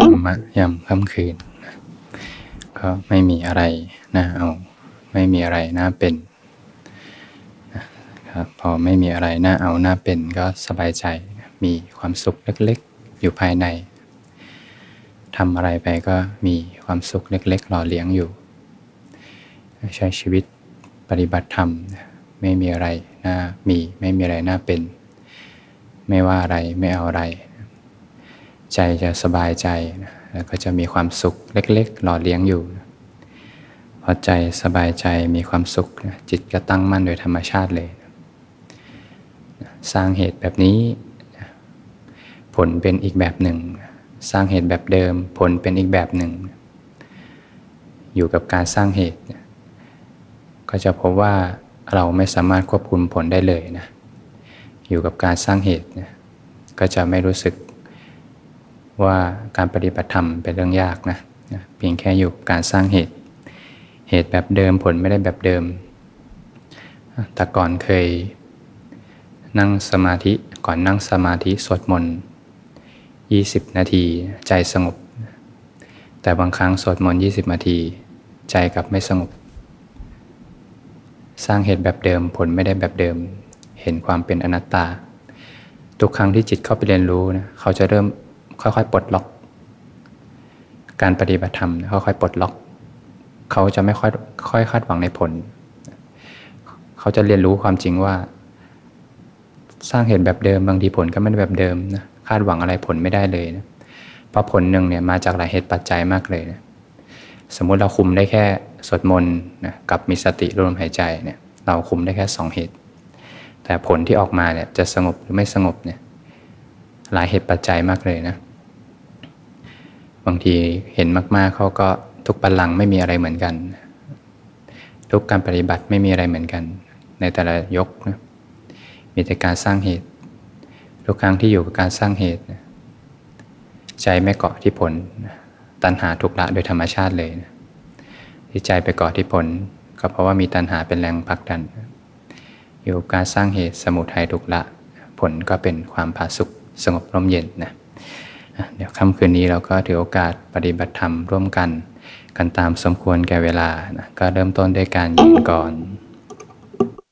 ธรรมะยามค่ำคืน ก็ไม่มีอะไรน่าเอาไม่มีอะไรน่าเป็นครับพอไม่มีอะไรน่าเอาน่าเป็นก็สบายใจมีความสุขเล็กๆ อยู่ภายในทำอะไรไปก็มีความสุขเล็กๆ หล่อเลี้ยงอยู่ ใช้ชีวิตปฏิบัติธรรม ไม่มีอะไรน่ามีไม่มีอะไรน่าเป็น ไม่ว่าอะไรไม่เอาอะไร ใจจะสบายใจแล้วก็จะมีความสุขเล็ก ๆ หล่อเลี้ยงอยู่ พอใจสบายใจมีความสุขจิตก็ตั้งมั่นโดยธรรมชาติเลยสร้างเหตุแบบนี้ผลเป็นอีกแบบหนึ่ง สร้างเหตุแบบเดิม ผลเป็นอีกแบบหนึ่ง อยู่กับการสร้างเหตุก็จะพบว่าเราไม่สามารถควบคุมผลได้เลยนะ อยู่กับการสร้างเหตุก็จะไม่รู้สึก ว่าการปฏิบัติธรรมเป็นเรื่องยากนะเพียงแค่อยู่การสร้างเหตุ เหตุแบบเดิมผลไม่ได้แบบเดิม แต่ก่อนเคยนั่งสมาธิก่อนนั่งสมาธิสวดมนต์20 นาทีใจสงบ แต่บางครั้งสวดมนต์20 นาที ใจกลับไม่สงบ สร้างเหตุแบบเดิมผลไม่ได้แบบเดิม เห็นความเป็นอนัตตา ทุกครั้งที่จิตเข้าไปเรียนรู้นะเขาจะเริ่ม ค่อยๆปลดล็อก การปฏิบัติธรรมค่อยๆปลดล็อก เขาจะไม่ค่อยค่อยคาดหวังในผล เขาจะเรียนรู้ความจริงว่า สร้างเหตุแบบเดิมบางทีผลก็ไม่ได้แบบเดิมนะคาดหวังอะไรผลไม่ได้เลยนะเพราะผลหนึ่งเนี่ยมาจากหลายเหตุปัจจัยมากเลยนะสมมุติเราคุมได้แค่สวดมนต์นะกับมีสติรวมหายใจเนี่ยเราคุมได้แค่สองเหตุ แต่ผลที่ออกมาเนี่ยจะสงบหรือไม่สงบเนี่ยหลายเหตุปัจจัยมากเลยนะ บางทีเห็นมากๆเขาก็ทุกปัลลังไม่มีอะไรเหมือนกัน ทุกการปฏิบัติไม่มีอะไรเหมือนกัน ในแต่ละยกนะมีแต่การสร้างเหตุ ทุกครั้งที่อยู่กับการสร้างเหตุใจไม่เกาะที่ผล ตัณหาทุกละโดยธรรมชาติเลยที่ใจไปเกาะที่ผล ก็เพราะว่ามีตัณหาเป็นแรงผลักดัน อยู่กับการสร้างเหตุสมุทัยทุกละ ผลก็เป็นความผาสุกสงบร่มเย็นนะ เดี๋ยวค่ำคืนนี้เราก็ถือโอกาสปฏิบัติธรรมร่วมกัน กันตามสมควรแก่เวลานะก็เริ่มต้นด้วยการยืนก่อน